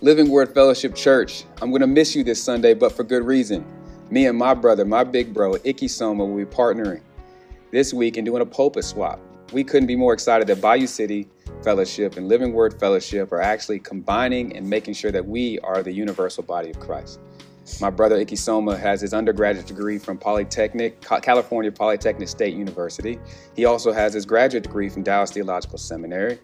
Living Word Fellowship Church, I'm going to miss you this Sunday, but for good reason. Me and my brother, my big bro, Icky Soma, will be partnering this week and doing a pulpit swap. We couldn't be more excited that Bayou City Fellowship and Living Word Fellowship are actually combining and making sure that we are the universal body of Christ. My brother Icky Soma has his undergraduate degree from Polytechnic, California Polytechnic State University. He also has his graduate degree from Dallas Theological Seminary.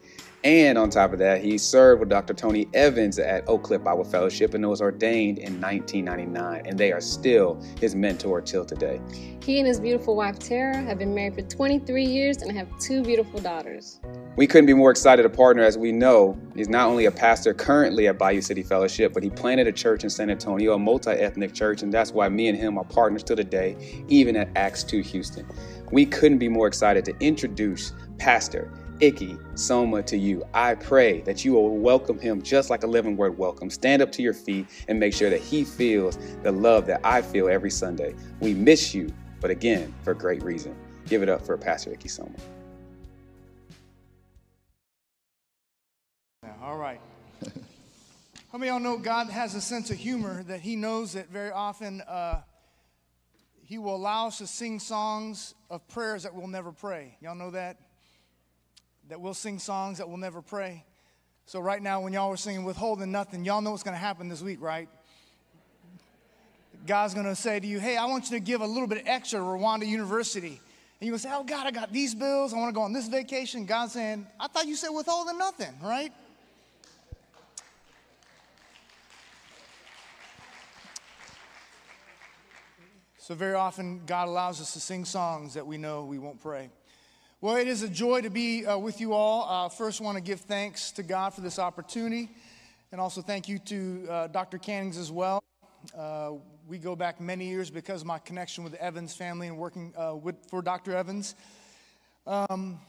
And on top of that, he served with Dr. Tony Evans at Oak Cliff Bible Fellowship and was ordained in 1999. And they are still his mentor till today. He and his beautiful wife, Tara, have been married for 23 years and have two beautiful daughters. We couldn't be more excited to partner as we know he's not only a pastor currently at Bayou City Fellowship, but he planted a church in San Antonio, a multi ethnic church, and that's why me and him are partners till today, even at Acts 2 Houston. We couldn't be more excited to introduce Pastor Icky Soma to you. I pray that you will welcome him just like a living word welcome. Stand up to your feet and make sure that he feels the love that I feel every Sunday. We miss you, but again, for great reason. Give it up for Pastor Icky Soma. All right. How many of y'all know God has a sense of humor that He knows that very often uh, He will allow us to sing songs of prayers that we'll never pray? Y'all know that? That we'll sing songs that we'll never pray. So, right now, when y'all were singing Withholding Nothing, y'all know what's going to happen this week, right? God's going to say to you, Hey, I want you to give a little bit extra to Rwanda University. And you say, Oh, God, I got these bills. I want to go on this vacation. God's saying, I thought you said withholding nothing, right? So, very often, God allows us to sing songs that we know we won't pray. Well, it is a joy to be uh, with you all. Uh, first, want to give thanks to God for this opportunity, and also thank you to uh, Dr. Cannings as well. Uh, we go back many years because of my connection with the Evans family and working uh, with, for Dr. Evans. Um,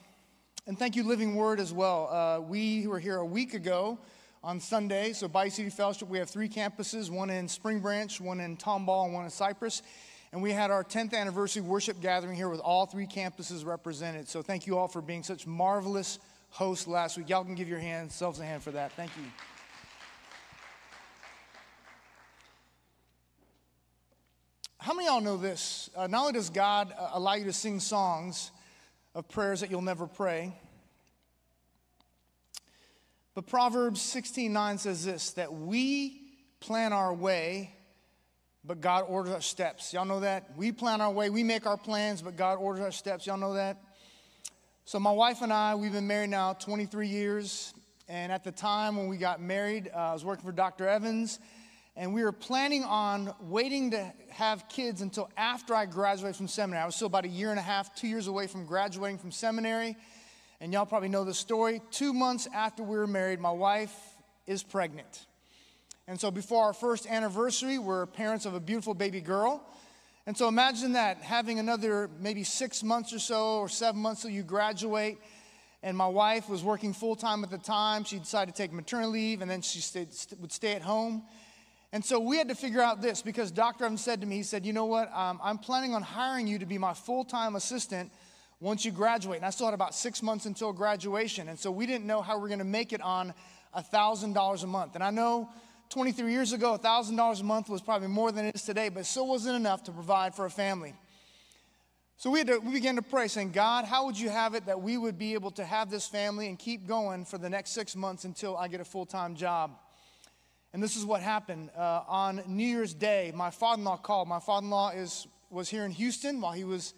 and thank you, Living Word, as well. Uh, we were here a week ago on Sunday. So, Bayou City Fellowship, we have three campuses one in Spring Branch, one in Tomball, and one in Cypress. And we had our 10th anniversary worship gathering here with all three campuses represented. So thank you all for being such marvelous hosts last week. Y'all can give your hands, selves a hand for that. Thank you. How many of y'all know this? Uh, not only does God uh, allow you to sing songs of prayers that you'll never pray, but Proverbs 16:9 says this that we plan our way but God orders our steps. Y'all know that? We plan our way, we make our plans, but God orders our steps. Y'all know that? So, my wife and I, we've been married now 23 years. And at the time when we got married, uh, I was working for Dr. Evans, and we were planning on waiting to have kids until after I graduated from seminary. I was still about a year and a half, two years away from graduating from seminary. And y'all probably know the story. Two months after we were married, my wife is pregnant. And so before our first anniversary, we're parents of a beautiful baby girl. And so imagine that, having another maybe six months or so, or seven months till you graduate. And my wife was working full time at the time. She decided to take maternity leave, and then she stayed, would stay at home. And so we had to figure out this because Dr. Evans said to me, he said, You know what? Um, I'm planning on hiring you to be my full time assistant once you graduate. And I still had about six months until graduation. And so we didn't know how we are going to make it on $1,000 a month. And I know 23 years ago, $1,000 a month was probably more than it is today, but still wasn't enough to provide for a family. So we, to, we began to pray, saying, God, how would you have it that we would be able to have this family and keep going for the next six months until I get a full time job? And this is what happened. Uh, on New Year's Day, my father in law called. My father in law was here in Houston while he was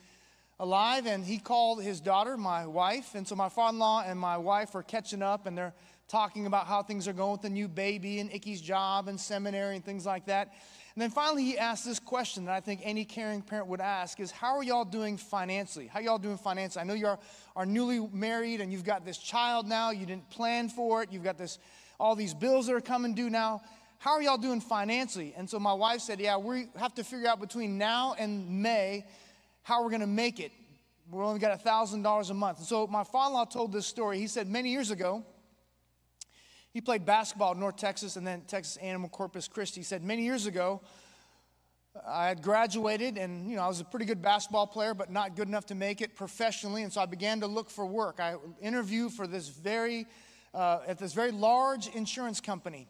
alive, and he called his daughter, my wife. And so my father in law and my wife are catching up, and they're talking about how things are going with the new baby and Icky's job and seminary and things like that. And then finally, he asked this question that I think any caring parent would ask is, how are y'all doing financially? How y'all doing financially? I know you are, are newly married and you've got this child now. You didn't plan for it. You've got this, all these bills that are coming due now. How are y'all doing financially? And so my wife said, yeah, we have to figure out between now and May how we're going to make it. We only got $1,000 a month. And so my father-in-law told this story. He said many years ago, he played basketball at North Texas and then Texas A&M Corpus Christi. He said many years ago, I had graduated and you know I was a pretty good basketball player, but not good enough to make it professionally. And so I began to look for work. I interviewed for this very uh, at this very large insurance company.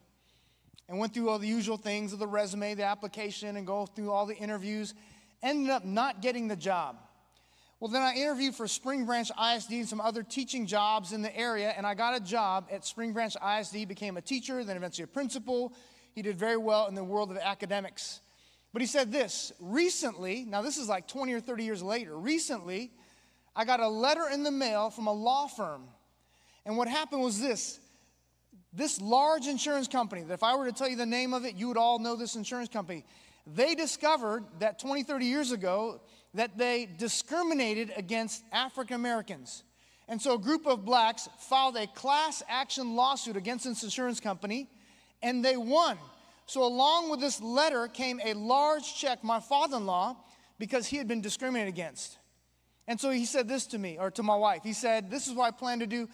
and went through all the usual things of the resume, the application, and go through all the interviews. Ended up not getting the job. Well, then I interviewed for Spring Branch ISD and some other teaching jobs in the area, and I got a job at Spring Branch ISD, became a teacher, then eventually a principal. He did very well in the world of academics. But he said this recently, now this is like 20 or 30 years later, recently, I got a letter in the mail from a law firm. And what happened was this this large insurance company, that if I were to tell you the name of it, you would all know this insurance company. They discovered that 20, 30 years ago that they discriminated against African Americans. And so a group of blacks filed a class action lawsuit against this insurance company, and they won. So, along with this letter came a large check, my father in law, because he had been discriminated against. And so he said this to me, or to my wife. He said, This is what I plan to do.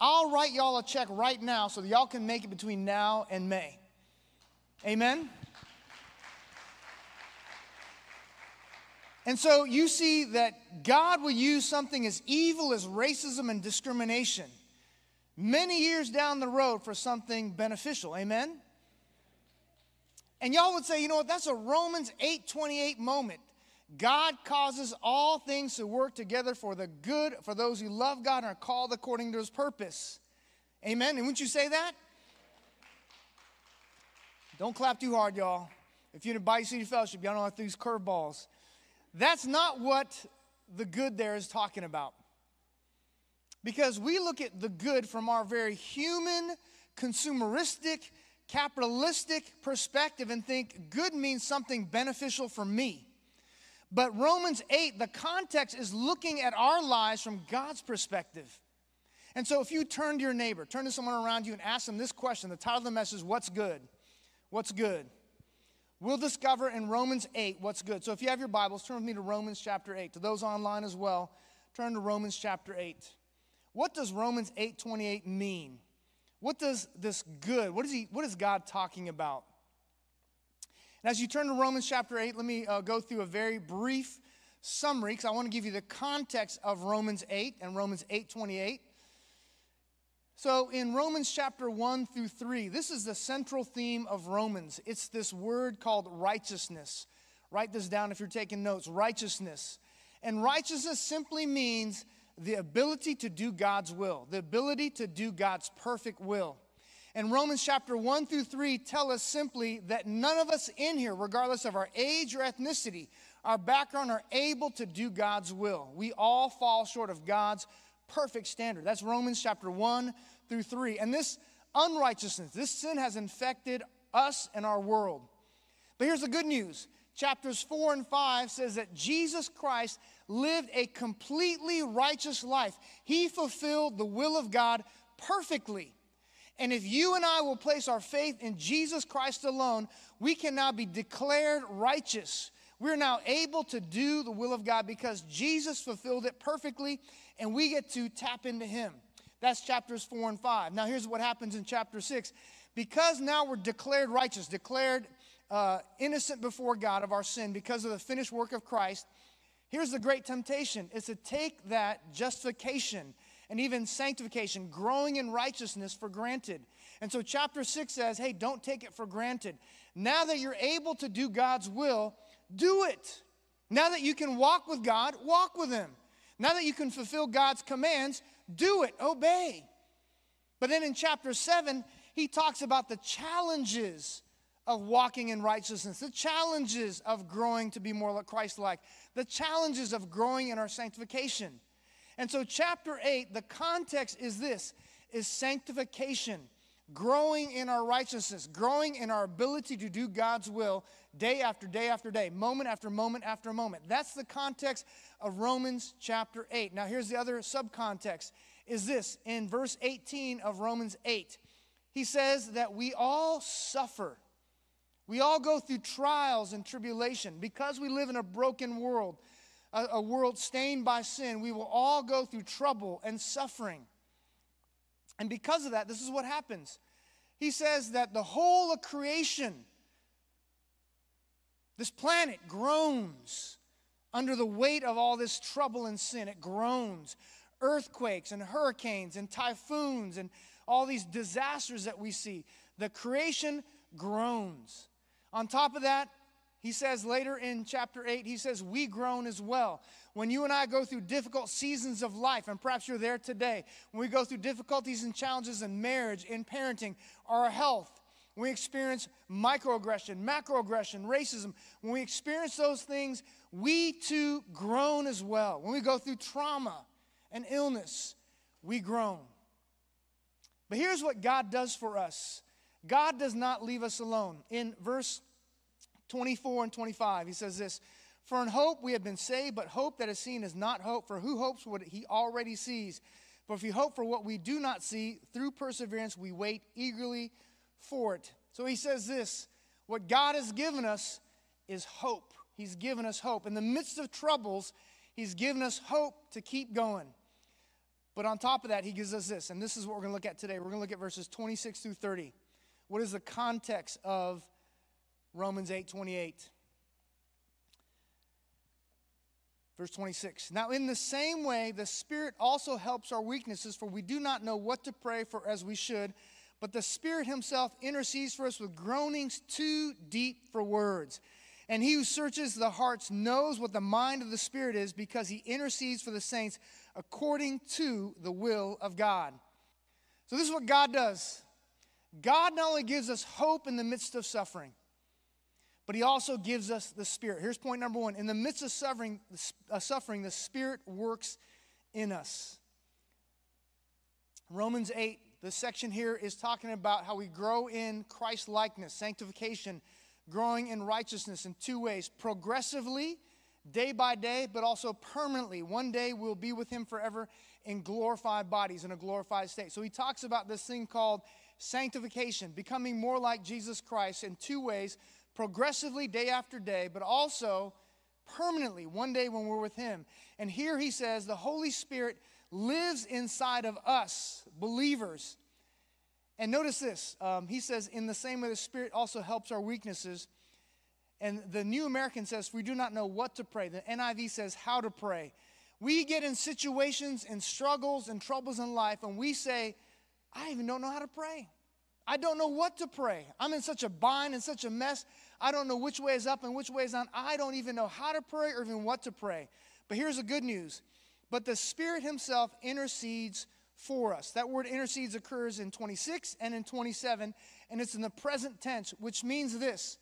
I'll write y'all a check right now so that y'all can make it between now and May. Amen? And so you see that God will use something as evil as racism and discrimination many years down the road for something beneficial. Amen? And y'all would say, you know what, that's a Romans 8:28 moment. God causes all things to work together for the good for those who love God and are called according to his purpose. Amen. And wouldn't you say that? Don't clap too hard, y'all. If you're in a Bayou City Fellowship, y'all know how to these curveballs. That's not what the good there is talking about. Because we look at the good from our very human, consumeristic, capitalistic perspective and think good means something beneficial for me. But Romans 8, the context is looking at our lives from God's perspective. And so if you turn to your neighbor, turn to someone around you and ask them this question, the title of the message is What's Good? What's good? We'll discover in Romans 8 what's good. So if you have your Bibles, turn with me to Romans chapter 8. To those online as well, turn to Romans chapter 8. What does Romans 8 28 mean? What does this good, what is, he, what is God talking about? And as you turn to Romans chapter 8, let me uh, go through a very brief summary because I want to give you the context of Romans 8 and Romans 8 28. So in Romans chapter 1 through 3, this is the central theme of Romans. It's this word called righteousness. Write this down if you're taking notes righteousness. And righteousness simply means the ability to do God's will, the ability to do God's perfect will. And Romans chapter 1 through 3 tell us simply that none of us in here, regardless of our age or ethnicity, our background, are able to do God's will. We all fall short of God's perfect standard. That's Romans chapter 1 through 3. And this unrighteousness, this sin has infected us and our world. But here's the good news. Chapters 4 and 5 says that Jesus Christ lived a completely righteous life. He fulfilled the will of God perfectly. And if you and I will place our faith in Jesus Christ alone, we can now be declared righteous. We're now able to do the will of God because Jesus fulfilled it perfectly and we get to tap into Him. That's chapters four and five. Now, here's what happens in chapter six. Because now we're declared righteous, declared uh, innocent before God of our sin because of the finished work of Christ, here's the great temptation is to take that justification and even sanctification, growing in righteousness for granted. And so, chapter 6 says, hey, don't take it for granted. Now that you're able to do God's will, do it. Now that you can walk with God, walk with Him. Now that you can fulfill God's commands, do it, obey. But then in chapter 7, he talks about the challenges of walking in righteousness, the challenges of growing to be more Christ like, the challenges of growing in our sanctification. And so, chapter 8, the context is this is sanctification, growing in our righteousness, growing in our ability to do God's will day after day after day, moment after moment after moment. That's the context of Romans chapter 8. Now, here's the other subcontext is this in verse 18 of Romans 8. He says that we all suffer. We all go through trials and tribulation because we live in a broken world a, a world stained by sin, we will all go through trouble and suffering. And because of that, this is what happens. He says that the whole of creation, this planet groans under the weight of all this trouble and sin. It groans. Earthquakes and hurricanes and typhoons and all these disasters that we see. The creation groans. On top of that, he says later in chapter 8, he says, We groan as well. When you and I go through difficult seasons of life, and perhaps you're there today, when we go through difficulties and challenges in marriage, in parenting, our health, when we experience microaggression, macroaggression, racism, when we experience those things, we too groan as well. When we go through trauma and illness, we groan. But here's what God does for us God does not leave us alone. In verse 24 and 25, he says this For in hope we have been saved, but hope that is seen is not hope. For who hopes what he already sees? But if we hope for what we do not see, through perseverance we wait eagerly for it. So he says this what God has given us is hope. He's given us hope. In the midst of troubles, He's given us hope to keep going. But on top of that, He gives us this, and this is what we're going to look at today. We're going to look at verses 26 through 30. What is the context of Romans 8 28? Verse 26. Now, in the same way, the Spirit also helps our weaknesses, for we do not know what to pray for as we should but the Spirit Himself intercedes for us with groanings too deep for words. And He who searches the hearts knows what the mind of the Spirit is because He intercedes for the saints according to the will of God. So, this is what God does God not only gives us hope in the midst of suffering, but He also gives us the Spirit. Here's point number one In the midst of suffering, uh, suffering the Spirit works in us. Romans 8 this section here is talking about how we grow in Christ likeness, sanctification, growing in righteousness in two ways progressively, day by day, but also permanently. One day we'll be with Him forever in glorified bodies, in a glorified state. So he talks about this thing called sanctification, becoming more like Jesus Christ in two ways progressively, day after day, but also permanently, one day when we're with Him. And here he says the Holy Spirit lives inside of us, believers. And notice this um, he says, in the same way, the Spirit also helps our weaknesses. And the New American says, we do not know what to pray. The NIV says, how to pray. We get in situations and struggles and troubles in life, and we say, I even don't know how to pray. I don't know what to pray. I'm in such a bind and such a mess. I don't know which way is up and which way is down. I don't even know how to pray or even what to pray. But here's the good news but the Spirit Himself intercedes for us. That word intercedes occurs in 26 and in 27, and it's in the present tense, which means this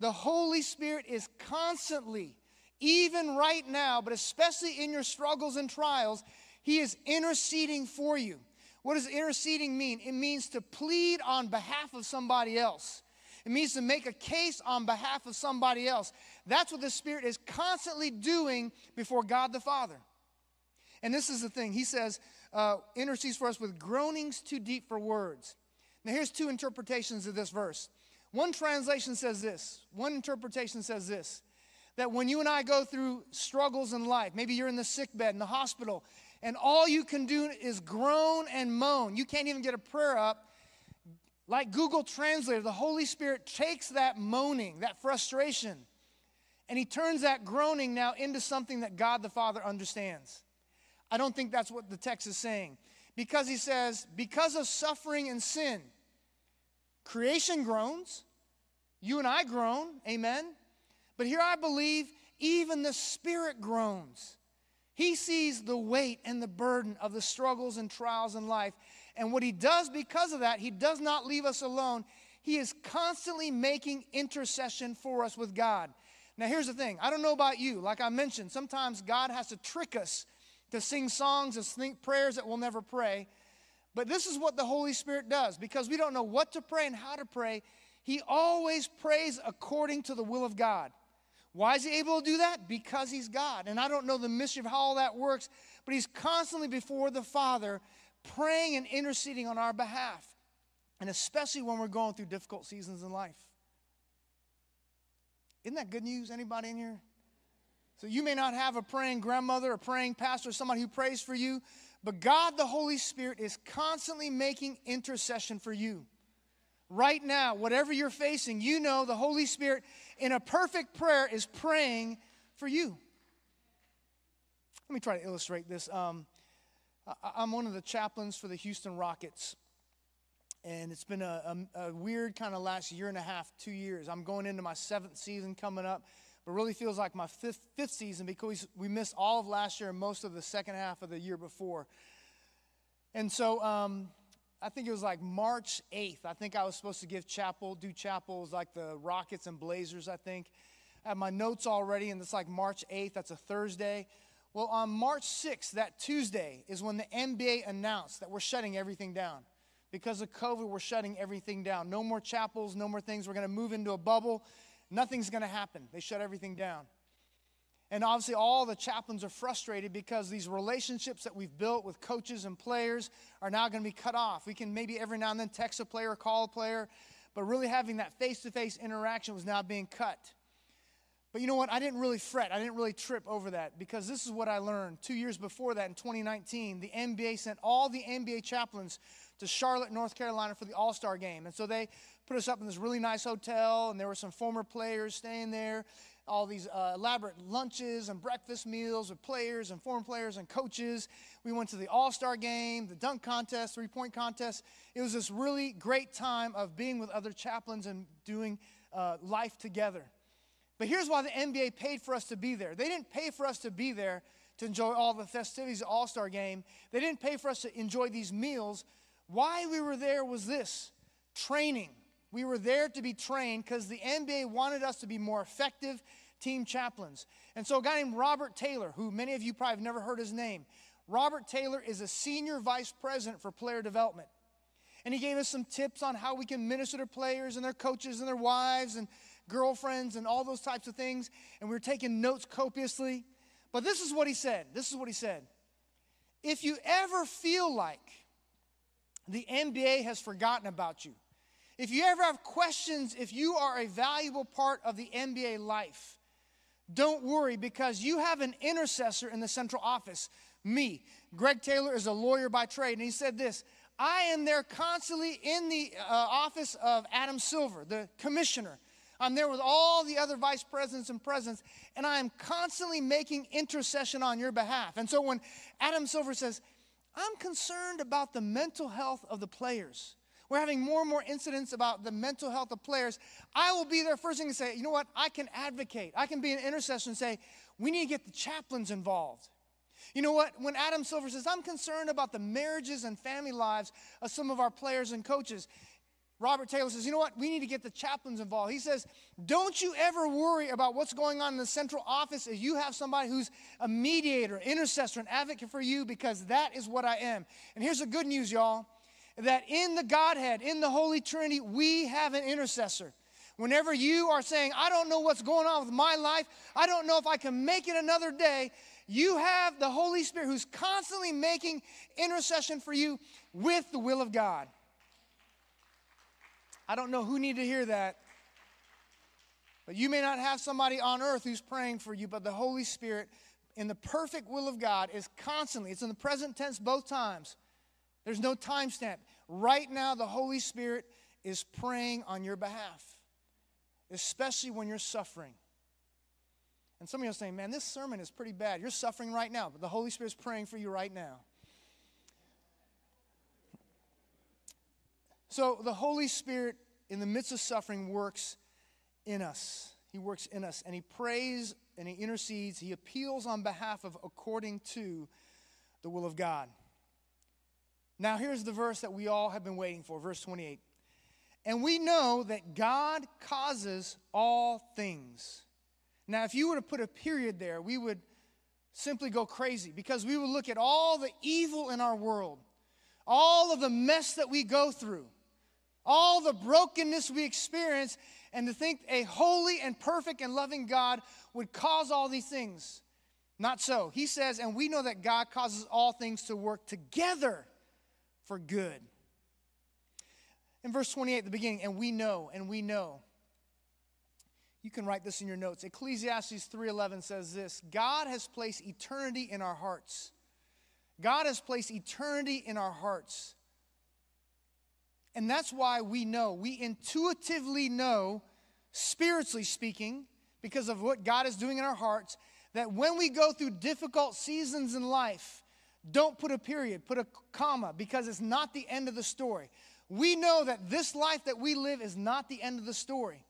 the Holy Spirit is constantly, even right now, but especially in your struggles and trials, He is interceding for you. What does interceding mean? It means to plead on behalf of somebody else. It means to make a case on behalf of somebody else. That's what the Spirit is constantly doing before God the Father. And this is the thing He says, uh, intercedes for us with groanings too deep for words. Now, here's two interpretations of this verse. One translation says this, one interpretation says this that when you and I go through struggles in life, maybe you're in the sick bed, in the hospital, and all you can do is groan and moan. You can't even get a prayer up. Like Google Translator, the Holy Spirit takes that moaning, that frustration, and He turns that groaning now into something that God the Father understands. I don't think that's what the text is saying. Because he says, because of suffering and sin, creation groans, you and I groan, amen. But here I believe even the Spirit groans. He sees the weight and the burden of the struggles and trials in life. And what he does because of that, he does not leave us alone. He is constantly making intercession for us with God. Now, here's the thing I don't know about you. Like I mentioned, sometimes God has to trick us to sing songs and think prayers that we'll never pray. But this is what the Holy Spirit does because we don't know what to pray and how to pray. He always prays according to the will of God. Why is he able to do that? Because he's God. And I don't know the mystery of how all that works, but he's constantly before the Father praying and interceding on our behalf. And especially when we're going through difficult seasons in life. Isn't that good news? Anybody in here? So you may not have a praying grandmother, a praying pastor, somebody who prays for you, but God the Holy Spirit is constantly making intercession for you. Right now, whatever you're facing, you know the Holy Spirit in a perfect prayer is praying for you. Let me try to illustrate this. Um, I'm one of the chaplains for the Houston Rockets. And it's been a, a, a weird kind of last year and a half, two years. I'm going into my seventh season coming up, but really feels like my fifth, fifth season because we missed all of last year and most of the second half of the year before. And so um, I think it was like March 8th. I think I was supposed to give chapel, do chapels like the Rockets and Blazers, I think. I have my notes already, and it's like March 8th. That's a Thursday. Well, on March 6th, that Tuesday, is when the NBA announced that we're shutting everything down. Because of COVID, we're shutting everything down. No more chapels, no more things. We're going to move into a bubble. Nothing's going to happen. They shut everything down. And obviously, all the chaplains are frustrated because these relationships that we've built with coaches and players are now going to be cut off. We can maybe every now and then text a player, call a player, but really having that face to face interaction was now being cut. But you know what? I didn't really fret. I didn't really trip over that because this is what I learned. Two years before that, in 2019, the NBA sent all the NBA chaplains to Charlotte, North Carolina for the All Star game. And so they put us up in this really nice hotel, and there were some former players staying there all these uh, elaborate lunches and breakfast meals with players and former players and coaches. We went to the All Star game, the dunk contest, three point contest. It was this really great time of being with other chaplains and doing uh, life together. But here's why the NBA paid for us to be there. They didn't pay for us to be there to enjoy all the festivities of All Star game, they didn't pay for us to enjoy these meals. Why we were there was this training. We were there to be trained because the NBA wanted us to be more effective team chaplains. And so, a guy named Robert Taylor, who many of you probably have never heard his name, Robert Taylor is a senior vice president for player development. And he gave us some tips on how we can minister to players and their coaches and their wives and girlfriends and all those types of things. And we were taking notes copiously. But this is what he said. This is what he said. If you ever feel like the NBA has forgotten about you, if you ever have questions, if you are a valuable part of the NBA life, don't worry because you have an intercessor in the central office, me. Greg Taylor is a lawyer by trade, and he said this I am there constantly in the uh, office of Adam Silver, the commissioner. I'm there with all the other vice presidents and presidents, and I am constantly making intercession on your behalf. And so when Adam Silver says, I'm concerned about the mental health of the players, we're having more and more incidents about the mental health of players. I will be there first thing to say, you know what? I can advocate. I can be an intercessor and say, we need to get the chaplains involved. You know what? When Adam Silver says, I'm concerned about the marriages and family lives of some of our players and coaches, Robert Taylor says, you know what? We need to get the chaplains involved. He says, don't you ever worry about what's going on in the central office if you have somebody who's a mediator, intercessor, an advocate for you, because that is what I am. And here's the good news, y'all that in the Godhead, in the Holy Trinity, we have an intercessor. Whenever you are saying, I don't know what's going on with my life, I don't know if I can make it another day, you have the Holy Spirit who's constantly making intercession for you with the will of God. I don't know who need to hear that. But you may not have somebody on earth who's praying for you, but the Holy Spirit, in the perfect will of God, is constantly, it's in the present tense both times, there's no timestamp. Right now, the Holy Spirit is praying on your behalf, especially when you're suffering. And some of you are saying, man, this sermon is pretty bad. You're suffering right now, but the Holy Spirit's praying for you right now. So the Holy Spirit, in the midst of suffering, works in us. He works in us, and He prays and He intercedes. He appeals on behalf of according to the will of God. Now, here's the verse that we all have been waiting for, verse 28. And we know that God causes all things. Now, if you were to put a period there, we would simply go crazy because we would look at all the evil in our world, all of the mess that we go through, all the brokenness we experience, and to think a holy and perfect and loving God would cause all these things. Not so. He says, and we know that God causes all things to work together for good. In verse 28 the beginning, and we know, and we know. You can write this in your notes. Ecclesiastes 3:11 says this, God has placed eternity in our hearts. God has placed eternity in our hearts. And that's why we know, we intuitively know, spiritually speaking, because of what God is doing in our hearts, that when we go through difficult seasons in life, don't put a period, put a comma, because it's not the end of the story. We know that this life that we live is not the end of the story.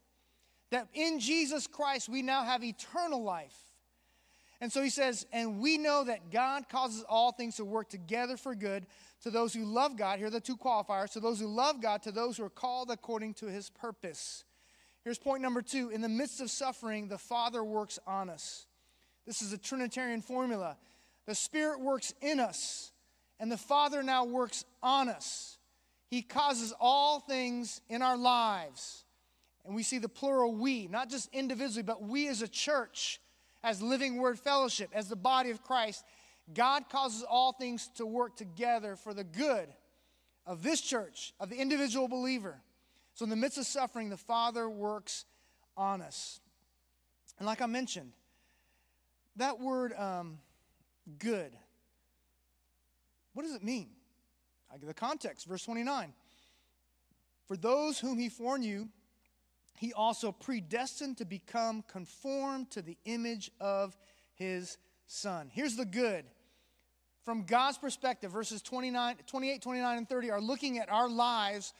That in Jesus Christ we now have eternal life. And so he says, and we know that God causes all things to work together for good to those who love God. Here are the two qualifiers to those who love God, to those who are called according to his purpose. Here's point number two in the midst of suffering, the Father works on us. This is a Trinitarian formula. The Spirit works in us, and the Father now works on us. He causes all things in our lives. And we see the plural we, not just individually, but we as a church, as Living Word Fellowship, as the body of Christ. God causes all things to work together for the good of this church, of the individual believer. So, in the midst of suffering, the Father works on us. And like I mentioned, that word um, good, what does it mean? I give the context, verse 29. For those whom he foreknew, he also predestined to become conformed to the image of his son. Here's the good. From God's perspective, verses 29, 28, 29, and 30 are looking at our lives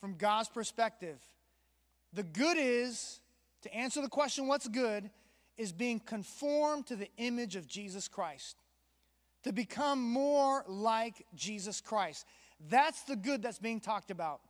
from God's perspective. The good is, to answer the question, what's good, is being conformed to the image of Jesus Christ, to become more like Jesus Christ. That's the good that's being talked about.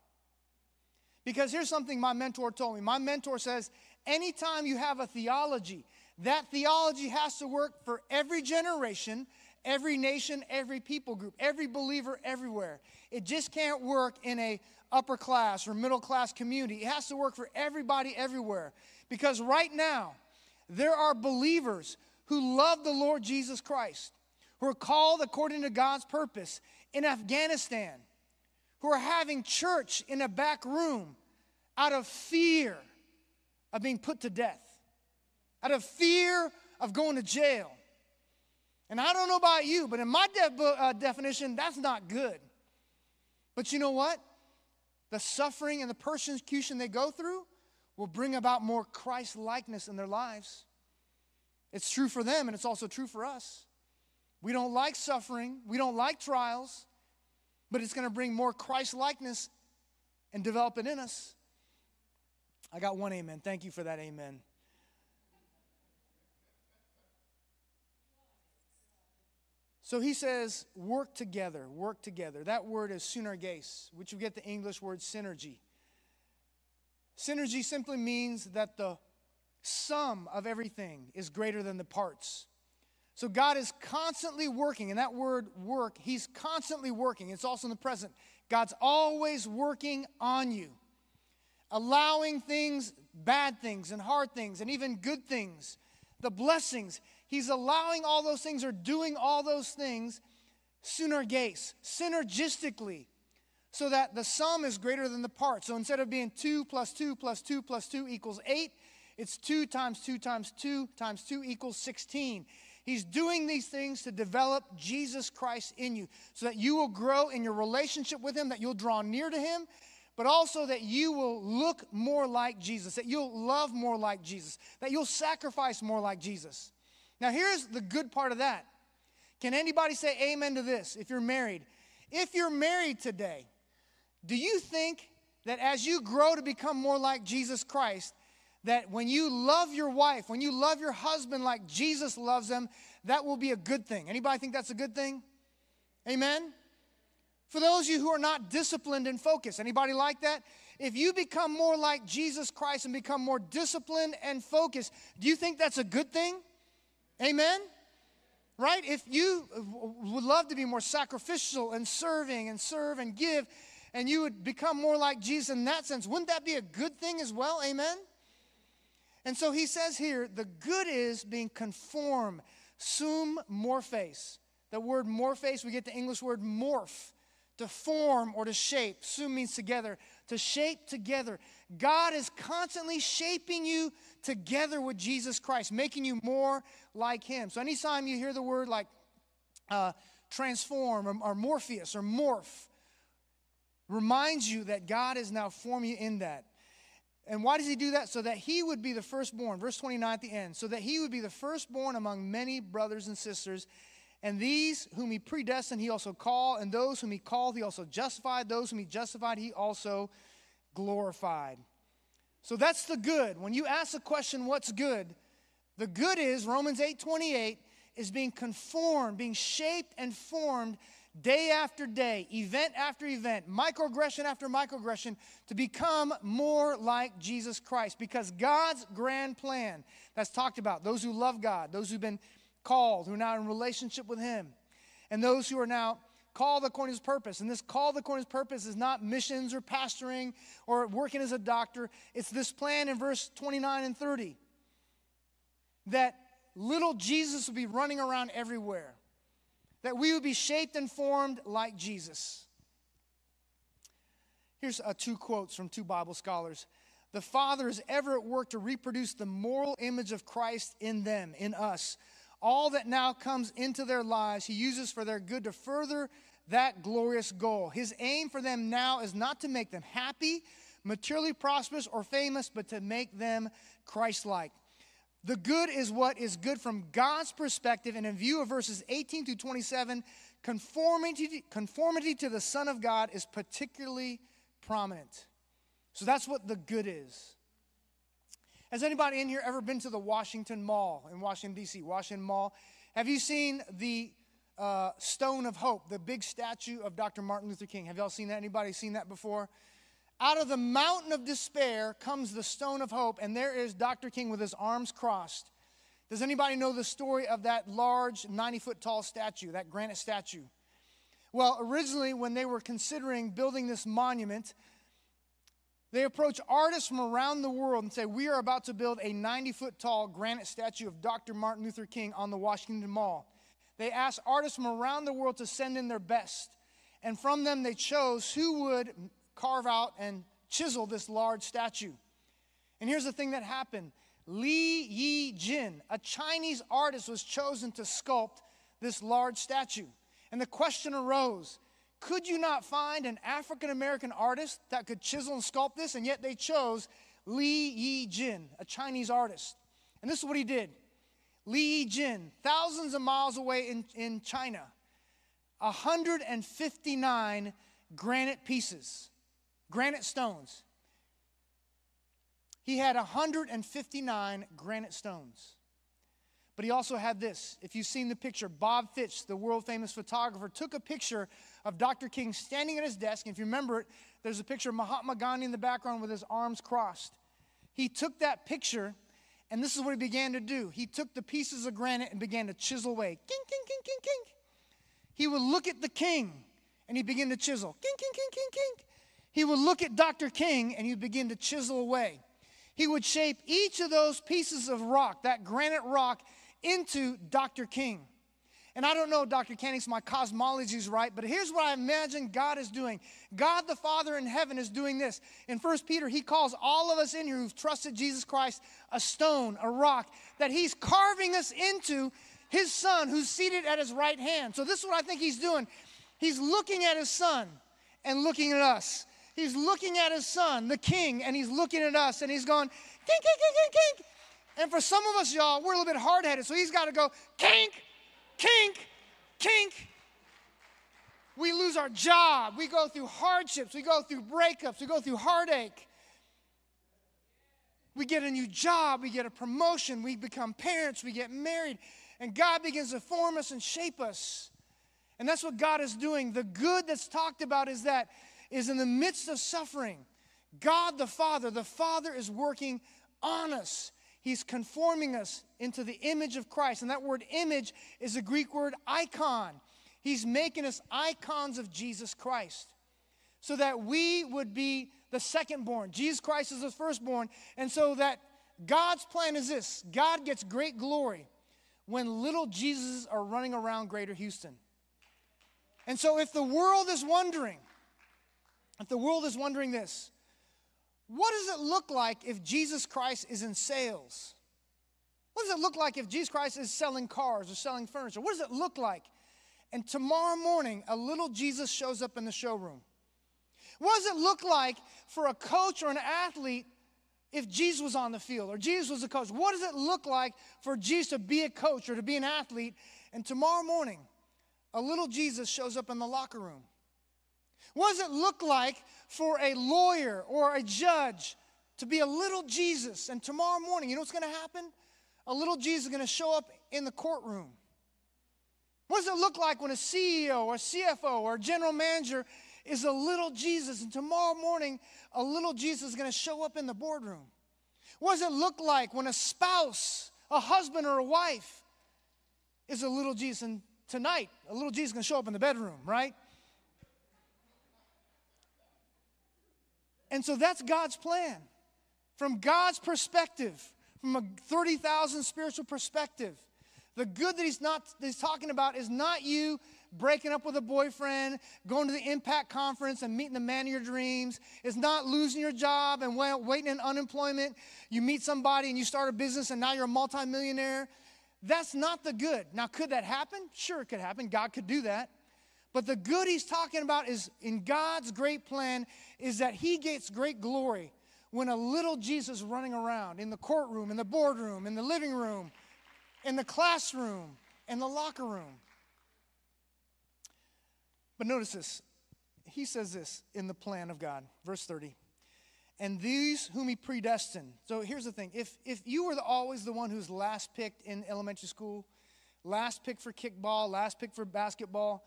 Because here's something my mentor told me. My mentor says, anytime you have a theology, that theology has to work for every generation, every nation, every people group, every believer everywhere. It just can't work in a upper class or middle class community. It has to work for everybody everywhere. Because right now, there are believers who love the Lord Jesus Christ, who are called according to God's purpose in Afghanistan, who are having church in a back room out of fear of being put to death, out of fear of going to jail. And I don't know about you, but in my de- uh, definition, that's not good. But you know what? the suffering and the persecution they go through will bring about more Christ likeness in their lives. It's true for them, and it's also true for us. We don't like suffering, we don't like trials, but it's going to bring more Christ likeness and develop it in us. I got one amen. Thank you for that amen. So he says, work together, work together. That word is synerges, which we get the English word synergy. Synergy simply means that the sum of everything is greater than the parts. So God is constantly working, and that word work, He's constantly working. It's also in the present. God's always working on you, allowing things, bad things, and hard things, and even good things, the blessings. He's allowing all those things or doing all those things synerges, synergistically, so that the sum is greater than the part. So instead of being 2 plus 2 plus 2 plus 2 equals 8, it's 2 times 2 times 2 times 2 equals 16. He's doing these things to develop Jesus Christ in you so that you will grow in your relationship with Him, that you'll draw near to Him, but also that you will look more like Jesus, that you'll love more like Jesus, that you'll sacrifice more like Jesus. Now, here's the good part of that. Can anybody say amen to this if you're married? If you're married today, do you think that as you grow to become more like Jesus Christ, that when you love your wife, when you love your husband like Jesus loves them, that will be a good thing? Anybody think that's a good thing? Amen? For those of you who are not disciplined and focused, anybody like that? If you become more like Jesus Christ and become more disciplined and focused, do you think that's a good thing? Amen? Right? If you would love to be more sacrificial and serving and serve and give, and you would become more like Jesus in that sense, wouldn't that be a good thing as well? Amen? And so he says here the good is being conformed, sum morphes. The word morphes, we get the English word morph, to form or to shape. Sum means together, to shape together. God is constantly shaping you together with Jesus Christ, making you more like Him. So, anytime you hear the word like uh, transform or, or morpheus or morph, reminds you that God is now forming you in that. And why does he do that? So that he would be the firstborn, verse 29 at the end, so that he would be the firstborn among many brothers and sisters. And these whom he predestined, he also called. And those whom he called, he also justified. Those whom he justified, he also glorified. So that's the good. When you ask the question, what's good? The good is, Romans 8 28, is being conformed, being shaped and formed day after day, event after event, microaggression after microaggression, to become more like Jesus Christ. Because God's grand plan that's talked about, those who love God, those who've been called, who are now in relationship with Him, and those who are now called according to His purpose. And this called according to His purpose is not missions or pastoring or working as a doctor. It's this plan in verse 29 and 30 that little Jesus will be running around everywhere that we would be shaped and formed like Jesus. Here's uh, two quotes from two Bible scholars. The Father is ever at work to reproduce the moral image of Christ in them, in us. All that now comes into their lives, He uses for their good to further that glorious goal. His aim for them now is not to make them happy, materially prosperous, or famous, but to make them Christ like. The good is what is good from God's perspective, and in view of verses 18 through 27, conformity, conformity to the Son of God is particularly prominent. So that's what the good is. Has anybody in here ever been to the Washington Mall in Washington, D.C., Washington Mall? Have you seen the uh, Stone of Hope, the big statue of Dr. Martin Luther King? Have y'all seen that? Anybody seen that before? Out of the mountain of despair comes the stone of hope, and there is Dr. King with his arms crossed. Does anybody know the story of that large 90 foot tall statue, that granite statue? Well, originally, when they were considering building this monument, they approached artists from around the world and say, We are about to build a 90 foot tall granite statue of Dr. Martin Luther King on the Washington Mall. They asked artists from around the world to send in their best. And from them, they chose who would carve out and chisel this large statue. And here's the thing that happened Li Yi Jin, a Chinese artist, was chosen to sculpt this large statue. And the question arose could you not find an African American artist that could chisel and sculpt this? And yet they chose Li Yi Jin, a Chinese artist. And this is what he did Li Yi Jin, thousands of miles away in, in China, 159 granite pieces granite stones. He had 159 granite stones. But he also had this. If you've seen the picture, Bob Fitch, the world famous photographer, took a picture of Dr. King standing at his desk. And if you remember it, there's a picture of Mahatma Gandhi in the background with his arms crossed. He took that picture, and this is what he began to do. He took the pieces of granite and began to chisel away. King, king, king, king, king. He would look at the king, and he began to chisel. King, king, king, king, king. He would look at Dr. King and he'd begin to chisel away. He would shape each of those pieces of rock, that granite rock, into Dr. King. And I don't know, Dr. Canning, my cosmology is right, but here's what I imagine God is doing. God the Father in heaven is doing this. In 1 Peter, he calls all of us in here who've trusted Jesus Christ a stone, a rock, that he's carving us into his son who's seated at his right hand. So this is what I think he's doing. He's looking at his son and looking at us. He's looking at his son, the king, and he's looking at us and he's going, kink, kink, kink, kink, kink. And for some of us, y'all, we're a little bit hard headed, so he's got to go, kink, kink, kink. We lose our job. We go through hardships. We go through breakups. We go through heartache. We get a new job. We get a promotion. We become parents. We get married. And God begins to form us and shape us. And that's what God is doing. The good that's talked about is that is in the midst of suffering, God the Father, the Father is working on us. He's conforming us into the image of Christ. And that word image is a Greek word icon. He's making us icons of Jesus Christ so that we would be the secondborn. Jesus Christ is the firstborn. And so that God's plan is this God gets great glory when little Jesus are running around greater Houston. And so if the world is wondering, if the world is wondering this, what does it look like if Jesus Christ is in sales? What does it look like if Jesus Christ is selling cars or selling furniture? What does it look like? And tomorrow morning, a little Jesus shows up in the showroom. What does it look like for a coach or an athlete if Jesus was on the field or Jesus was a coach? What does it look like for Jesus to be a coach or to be an athlete? And tomorrow morning, a little Jesus shows up in the locker room? What does it look like for a lawyer or a judge to be a little Jesus? And tomorrow morning, you know what's going to happen? A little Jesus is going to show up in the courtroom. What does it look like when a CEO or CFO or general manager is a little Jesus? And tomorrow morning, a little Jesus is going to show up in the boardroom. What does it look like when a spouse, a husband, or a wife is a little Jesus? And tonight, a little Jesus is going to show up in the bedroom, right? And so that's God's plan. From God's perspective, from a 30,000 spiritual perspective, the good that he's not that he's talking about is not you breaking up with a boyfriend, going to the impact conference and meeting the man of your dreams. It's not losing your job and waiting in unemployment. You meet somebody and you start a business and now you're a multimillionaire. That's not the good. Now, could that happen? Sure, it could happen. God could do that. But the good he's talking about is in God's great plan is that he gets great glory when a little Jesus running around in the courtroom, in the boardroom, in the living room, in the classroom, in the locker room. But notice this. He says this in the plan of God, verse 30. And these whom he predestined. So here's the thing if, if you were the, always the one who's last picked in elementary school, last pick for kickball, last pick for basketball,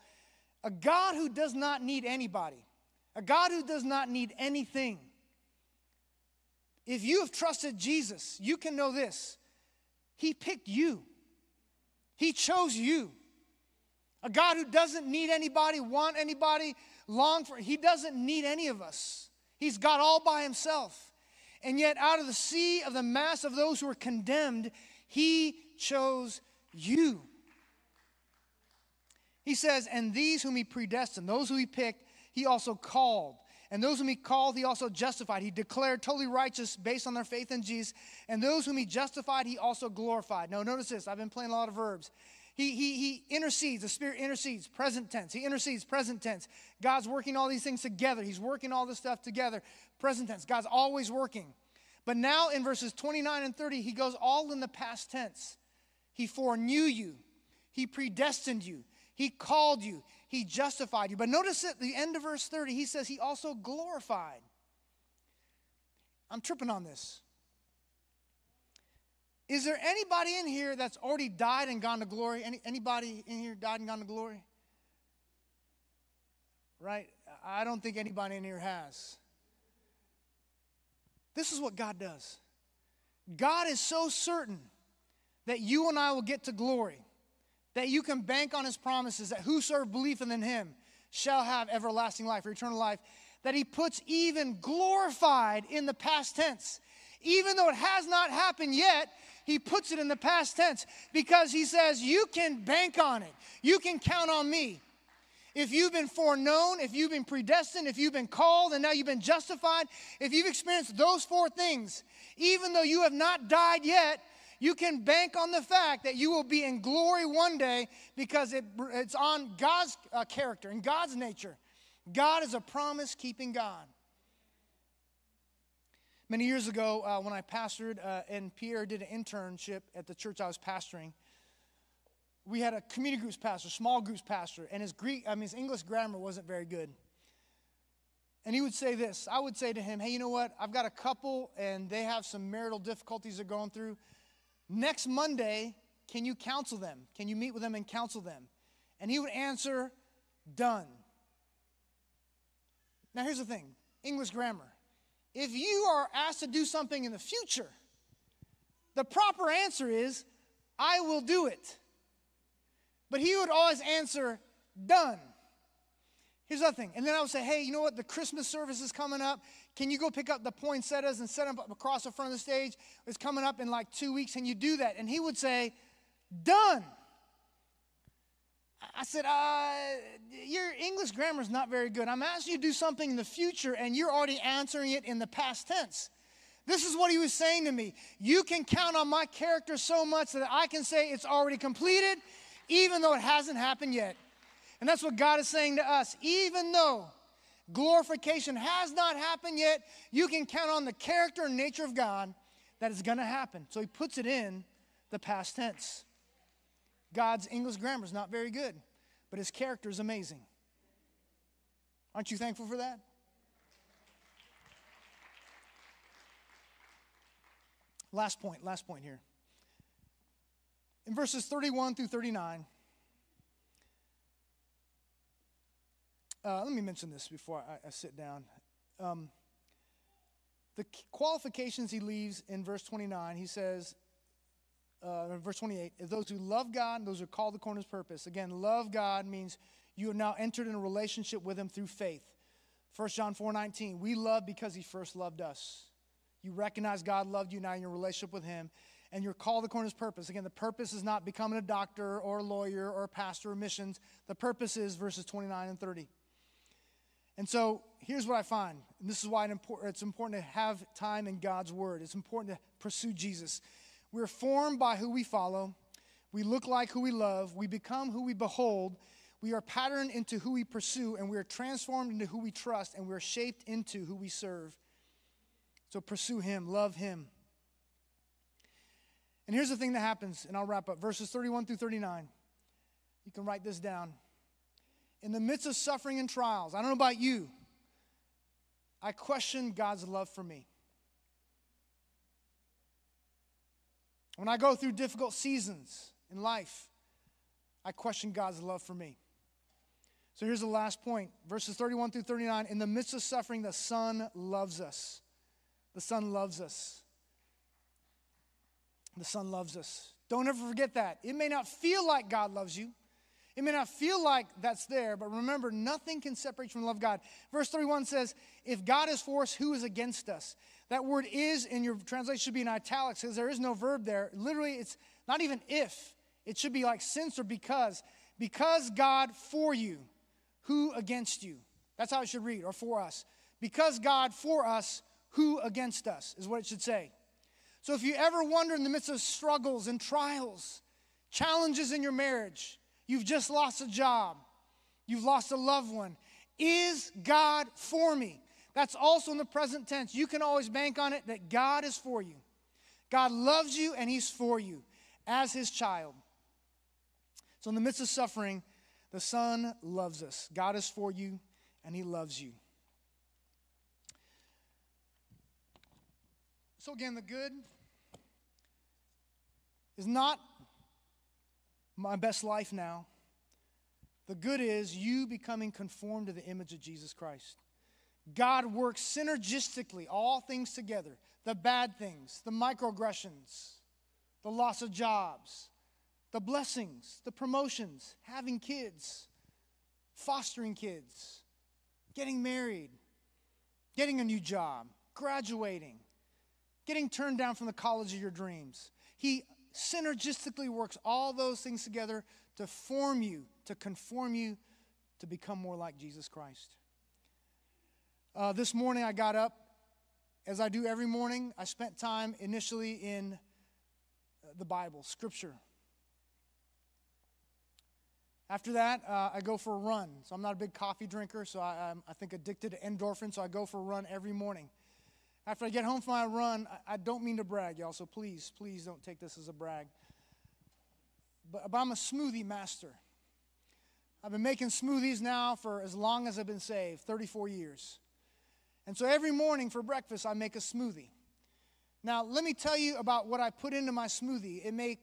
a God who does not need anybody, a God who does not need anything. If you have trusted Jesus, you can know this He picked you, He chose you. A God who doesn't need anybody, want anybody, long for, He doesn't need any of us. He's God all by Himself. And yet, out of the sea of the mass of those who are condemned, He chose you. He says, And these whom he predestined, those who he picked, he also called. And those whom he called, he also justified. He declared totally righteous based on their faith in Jesus. And those whom he justified, he also glorified. Now, notice this. I've been playing a lot of verbs. He, he, he intercedes, the Spirit intercedes, present tense. He intercedes, present tense. God's working all these things together. He's working all this stuff together, present tense. God's always working. But now in verses 29 and 30, he goes all in the past tense. He foreknew you, he predestined you, he called you, He justified you. But notice at the end of verse 30, He says He also glorified. I'm tripping on this. Is there anybody in here that's already died and gone to glory? Any, anybody in here died and gone to glory? Right? I don't think anybody in here has. This is what God does. God is so certain that you and I will get to glory that you can bank on his promises that whosoever believeth in him shall have everlasting life or eternal life, that he puts even glorified in the past tense. Even though it has not happened yet, he puts it in the past tense because he says, You can bank on it. You can count on me. If you've been foreknown, if you've been predestined, if you've been called and now you've been justified, if you've experienced those four things, even though you have not died yet, you can bank on the fact that you will be in glory one day because it, it's on God's uh, character and God's nature. God is a promise keeping God. Many years ago, uh, when I pastored uh, and Pierre did an internship at the church I was pastoring, we had a community groups pastor, small groups pastor, and his Greek, I mean, his English grammar wasn't very good. And he would say this I would say to him, Hey, you know what? I've got a couple and they have some marital difficulties they're going through. Next Monday, can you counsel them? Can you meet with them and counsel them? And he would answer, Done. Now, here's the thing English grammar. If you are asked to do something in the future, the proper answer is, I will do it. But he would always answer, Done. Here's the thing. And then I would say, hey, you know what? The Christmas service is coming up. Can you go pick up the poinsettias and set them up across the front of the stage? It's coming up in like two weeks. Can you do that? And he would say, done. I said, uh, your English grammar is not very good. I'm asking you to do something in the future, and you're already answering it in the past tense. This is what he was saying to me. You can count on my character so much that I can say it's already completed, even though it hasn't happened yet. And that's what God is saying to us. Even though glorification has not happened yet, you can count on the character and nature of God that is going to happen. So he puts it in the past tense. God's English grammar is not very good. but his character is amazing. Aren't you thankful for that? Last point, last point here. In verses 31 through 39, uh, let me mention this before I, I sit down. Um, the qualifications he leaves in verse 29, he says, uh, verse 28, is those who love God, those who are called according to purpose. Again, love God means you have now entered in a relationship with him through faith. 1 John 4 19, we love because he first loved us. You recognize God loved you, now in your relationship with him, and you're called according to purpose. Again, the purpose is not becoming a doctor or a lawyer or a pastor or missions. The purpose is verses 29 and 30. And so here's what I find, and this is why it's important to have time in God's Word. It's important to pursue Jesus. We're formed by who we follow, we look like who we love, we become who we behold, we are patterned into who we pursue, and we are transformed into who we trust, and we are shaped into who we serve. So pursue Him, love Him. And here's the thing that happens, and I'll wrap up verses 31 through 39. You can write this down in the midst of suffering and trials, I don't know about you, I question God's love for me. When I go through difficult seasons in life, I question God's love for me. So here's the last point verses 31 through 39. In the midst of suffering, the Son loves us. The Son loves us. The Son loves us. Don't ever forget that. It may not feel like God loves you. It may not feel like that's there, but remember, nothing can separate you from the love of God. Verse 31 says, If God is for us, who is against us? That word is in your translation should be in italics because there is no verb there. Literally, it's not even if, it should be like since or because. Because God for you, who against you? That's how it should read, or for us. Because God for us, who against us, is what it should say. So if you ever wonder in the midst of struggles and trials, challenges in your marriage, You've just lost a job. You've lost a loved one. Is God for me? That's also in the present tense. You can always bank on it that God is for you. God loves you and He's for you as His child. So, in the midst of suffering, the Son loves us. God is for you and He loves you. So, again, the good is not my best life now. The good is you becoming conformed to the image of Jesus Christ. God works synergistically, all things together the bad things, the microaggressions, the loss of jobs, the blessings, the promotions, having kids, fostering kids, getting married, getting a new job, graduating, getting turned down from the college of your dreams. He synergistically works all those things together to form you, to conform you, to become more like Jesus Christ. Uh, this morning I got up, as I do every morning, I spent time initially in uh, the Bible, Scripture. After that, uh, I go for a run. So I'm not a big coffee drinker, so I, am I think addicted to endorphin, so I go for a run every morning. After I get home from my run, I, don't mean to brag, y'all, so please, please don't take this as a brag. But, but I'm a smoothie master. I've been making smoothies now for as long as I've been saved 34 years. And so every morning for breakfast, I make a smoothie. Now, let me tell you about what I put into my smoothie. It may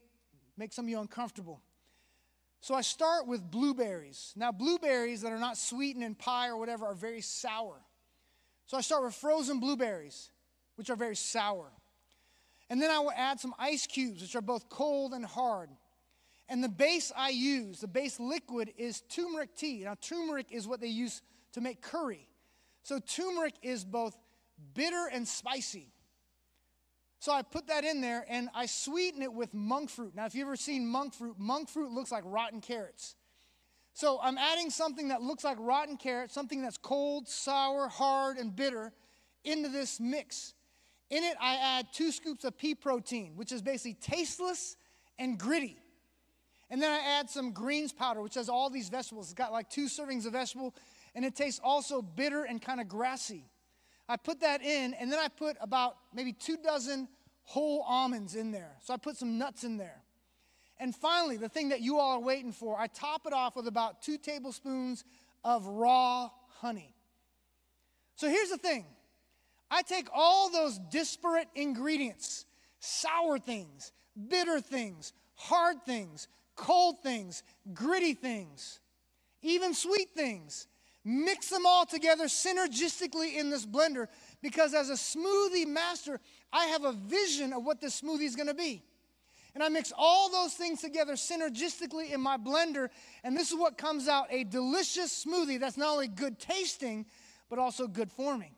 make some of you uncomfortable. So I start with blueberries. Now, blueberries that are not sweetened in pie or whatever are very sour. So I start with frozen blueberries, which are very sour. And then I will add some ice cubes, which are both cold and hard. And the base I use, the base liquid, is turmeric tea. Now, turmeric is what they use to make curry. So, turmeric is both bitter and spicy. So, I put that in there and I sweeten it with monk fruit. Now, if you've ever seen monk fruit, monk fruit looks like rotten carrots. So I'm adding something that looks like rotten carrot, something that's cold, sour, hard, and bitter into this mix. In it, I add two scoops of pea protein, which is basically tasteless and gritty. And then I add some greens powder, which has all these vegetables. It's got like two servings of vegetable, and it tastes also bitter and kind of grassy. I put that in, and then I put about maybe two dozen whole almonds in there. So I put some nuts in there. And finally, the thing that you all are waiting for, I top it off with about two tablespoons of raw honey. So here's the thing I take all those disparate ingredients, sour things, bitter things, hard things, cold things, gritty things, even sweet things, mix them all together synergistically in this blender because as a smoothie master, I have a vision of what this smoothie is going to be. And I mix all those things together synergistically in my blender, and this is what comes out a delicious smoothie that's not only good tasting, but also good forming.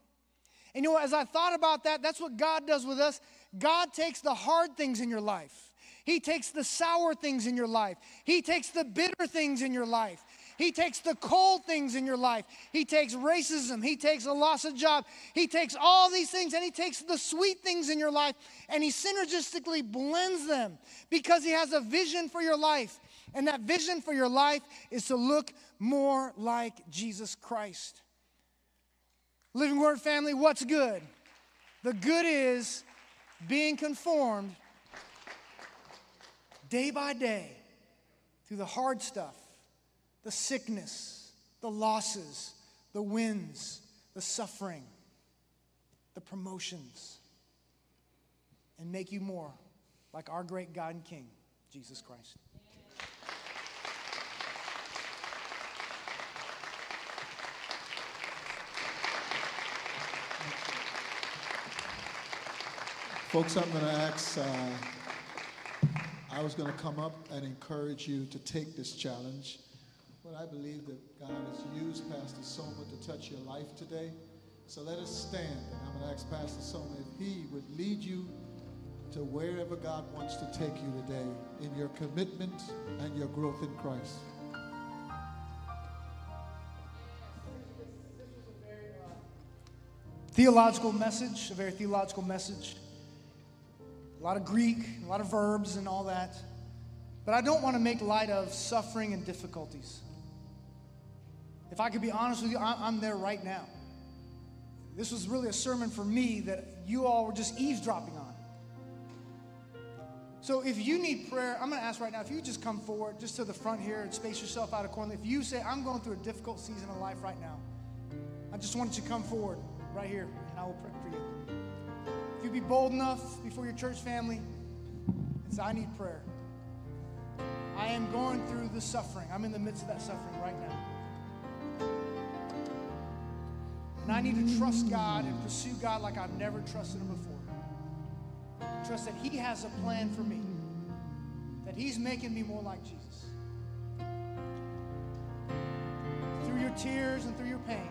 And you know, as I thought about that, that's what God does with us. God takes the hard things in your life, He takes the sour things in your life, He takes the bitter things in your life. He takes the cold things in your life. He takes racism. He takes a loss of job. He takes all these things and he takes the sweet things in your life and he synergistically blends them because he has a vision for your life. And that vision for your life is to look more like Jesus Christ. Living Word family, what's good? The good is being conformed day by day through the hard stuff, the sickness, the losses, the wins, the suffering, the promotions, and make you more like our great God and King, Jesus Christ. Folks, I'm going to ask, uh, I was going to come up and encourage you to take this challenge. But I believe that God has used Pastor Soma to touch your life today. So let us stand. And I'm going to ask Pastor Soma if he would lead you to wherever God wants to take you today in your commitment and your growth in Christ. Theological message, a very theological message. A lot of Greek, a lot of verbs, and all that. But I don't want to make light of suffering and difficulties. If I could be honest with you, I'm there right now. This was really a sermon for me that you all were just eavesdropping on. So if you need prayer, I'm going to ask right now if you just come forward just to the front here and space yourself out a corner. If you say, I'm going through a difficult season of life right now, I just want you to come forward right here and I will pray for you. If you be bold enough before your church family and say, I need prayer. I am going through the suffering. I'm in the midst of that suffering right now. And I need to trust God and pursue God like I've never trusted Him before. Trust that He has a plan for me, that He's making me more like Jesus. Through your tears and through your pain,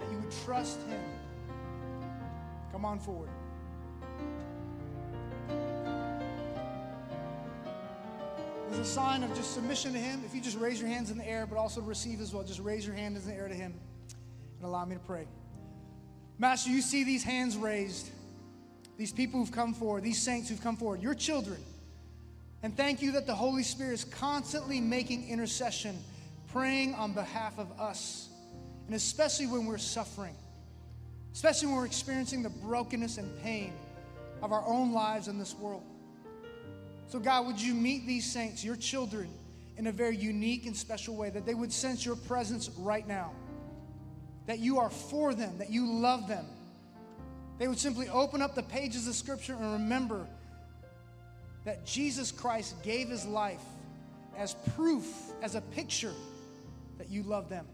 that you would trust Him. Come on forward. As a sign of just submission to Him, if you just raise your hands in the air, but also receive as well, just raise your hand in the air to Him and allow me to pray. Master, you see these hands raised, these people who've come forward, these saints who've come forward, your children. And thank you that the Holy Spirit is constantly making intercession, praying on behalf of us, and especially when we're suffering, especially when we're experiencing the brokenness and pain of our own lives in this world. So, God, would you meet these saints, your children, in a very unique and special way, that they would sense your presence right now, that you are for them, that you love them. They would simply open up the pages of Scripture and remember that Jesus Christ gave his life as proof, as a picture that you love them.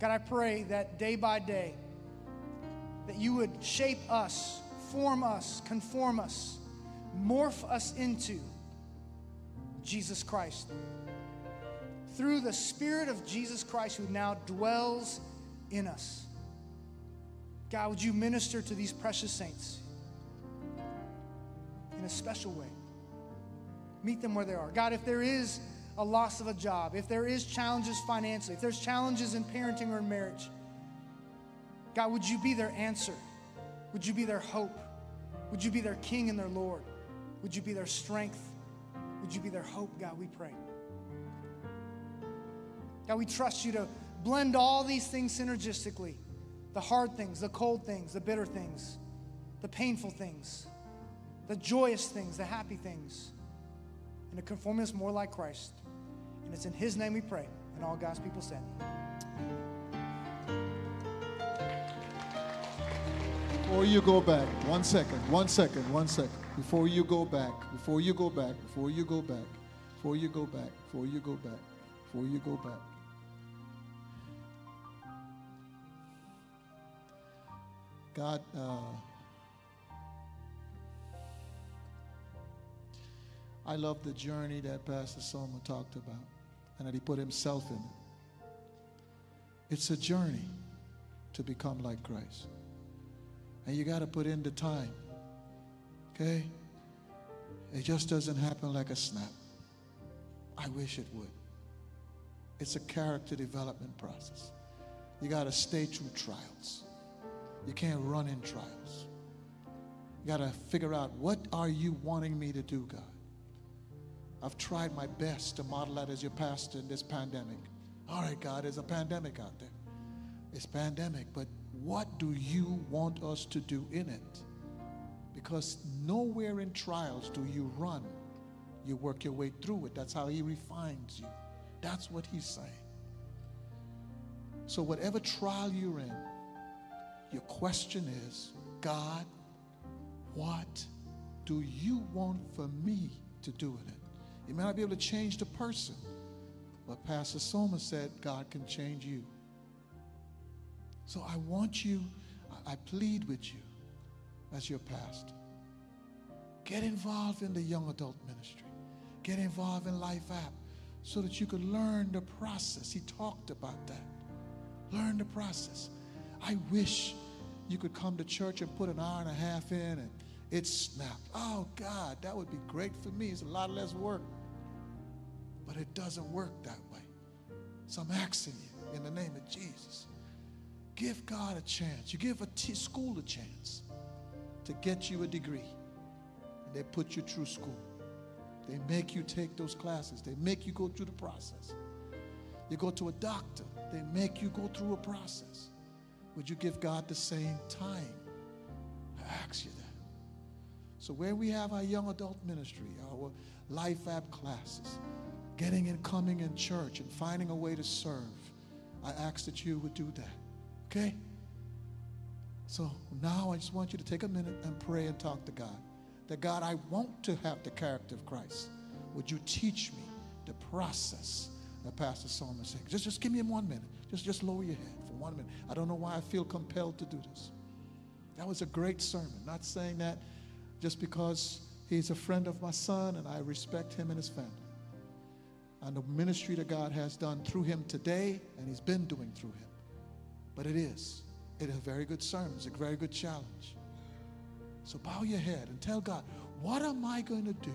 God, I pray that day by day, that you would shape us, form us, conform us morph us into Jesus Christ. Through the Spirit of Jesus Christ who now dwells in us. God, would you minister to these precious saints in a special way? Meet them where they are. God, if there is a loss of a job, if there is challenges financially, if there's challenges in parenting or in marriage, God, would you be their answer? Would you be their hope? Would you be their king and their Lord? Would you be their strength? Would you be their hope, God? We pray. God, we trust you to blend all these things synergistically the hard things, the cold things, the bitter things, the painful things, the joyous things, the happy things, and to conform us more like Christ. And it's in His name we pray. And all God's people said. Before you go back, one second, one second, one second. Before you go back, before you go back, before you go back, before you go back, before you go back, before you go back. God, uh, I love the journey that Pastor Soma talked about and that he put himself in it. It's a journey to become like Christ. And you got to put in the time. Okay? It just doesn't happen like a snap. I wish it would. It's a character development process. You got to stay through trials. You can't run in trials. You got to figure out what are you wanting me to do, God? I've tried my best to model that as your pastor in this pandemic. All right, God, there's a pandemic out there. It's pandemic, but what do you want us to do in it? Because nowhere in trials do you run. You work your way through it. That's how he refines you. That's what he's saying. So, whatever trial you're in, your question is God, what do you want for me to do in it? You may not be able to change the person, but Pastor Soma said God can change you. So I want you, I plead with you as your pastor. Get involved in the young adult ministry. Get involved in Life App so that you can learn the process. He talked about that. Learn the process. I wish you could come to church and put an hour and a half in and it snapped. Oh, God, that would be great for me. It's a lot less work. But it doesn't work that way. So I'm asking you in the name of Jesus give God a chance. You give a t- school a chance to get you a degree. And they put you through school. They make you take those classes. They make you go through the process. You go to a doctor. They make you go through a process. Would you give God the same time? I ask you that. So, where we have our young adult ministry, our life app classes, getting and coming in church and finding a way to serve, I ask that you would do that. Okay? So now I just want you to take a minute and pray and talk to God. That God, I want to have the character of Christ. Would you teach me the process that Pastor Solomon said? Just, just give me one minute. Just, just lower your head one minute. I don't know why I feel compelled to do this. That was a great sermon. Not saying that just because he's a friend of my son and I respect him and his family. And the ministry that God has done through him today and he's been doing through him. But it is. It is a very good sermon. It's a very good challenge. So bow your head and tell God, what am I going to do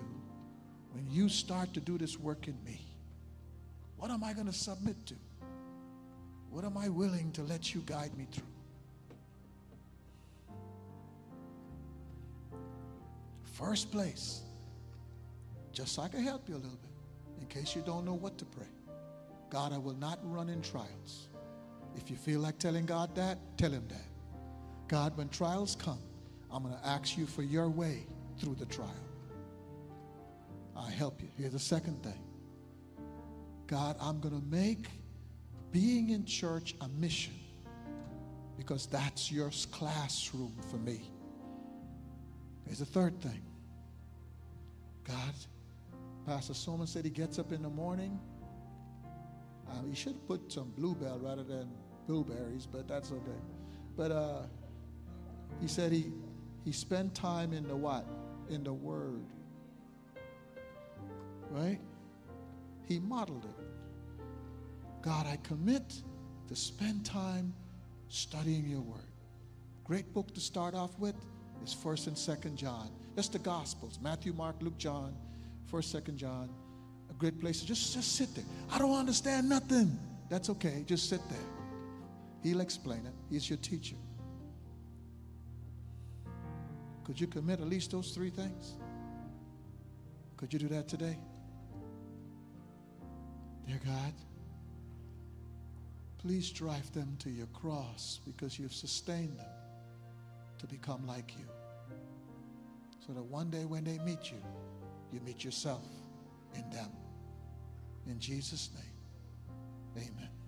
when you start to do this work in me? What am I going to submit to? What am I willing to let you guide me through? First place, just so I can help you a little bit, in case you don't know what to pray. God, I will not run in trials. If you feel like telling God that, tell Him that. God, when trials come, I'm going to ask you for your way through the trial. I help you. Here's the second thing God, I'm going to make being in church a mission because that's your classroom for me. Here's the third thing God, Pastor Soma said he gets up in the morning. Um, he should put some bluebell rather than blueberries, but that's okay. But uh, he said he he spent time in the what? In the Word. Right? He modeled it. God, I commit to spend time studying your Word. Great book to start off with is First and Second John. Just the Gospels: Matthew, Mark, Luke, John. First, Second John. A great place to just just sit there. I don't understand nothing. That's okay. Just sit there. He'll explain it. He's your teacher. Could you commit at least those three things? Could you do that today? Dear God, please drive them to your cross because you've sustained them to become like you. So that one day when they meet you, you meet yourself in them. In Jesus' name, amen.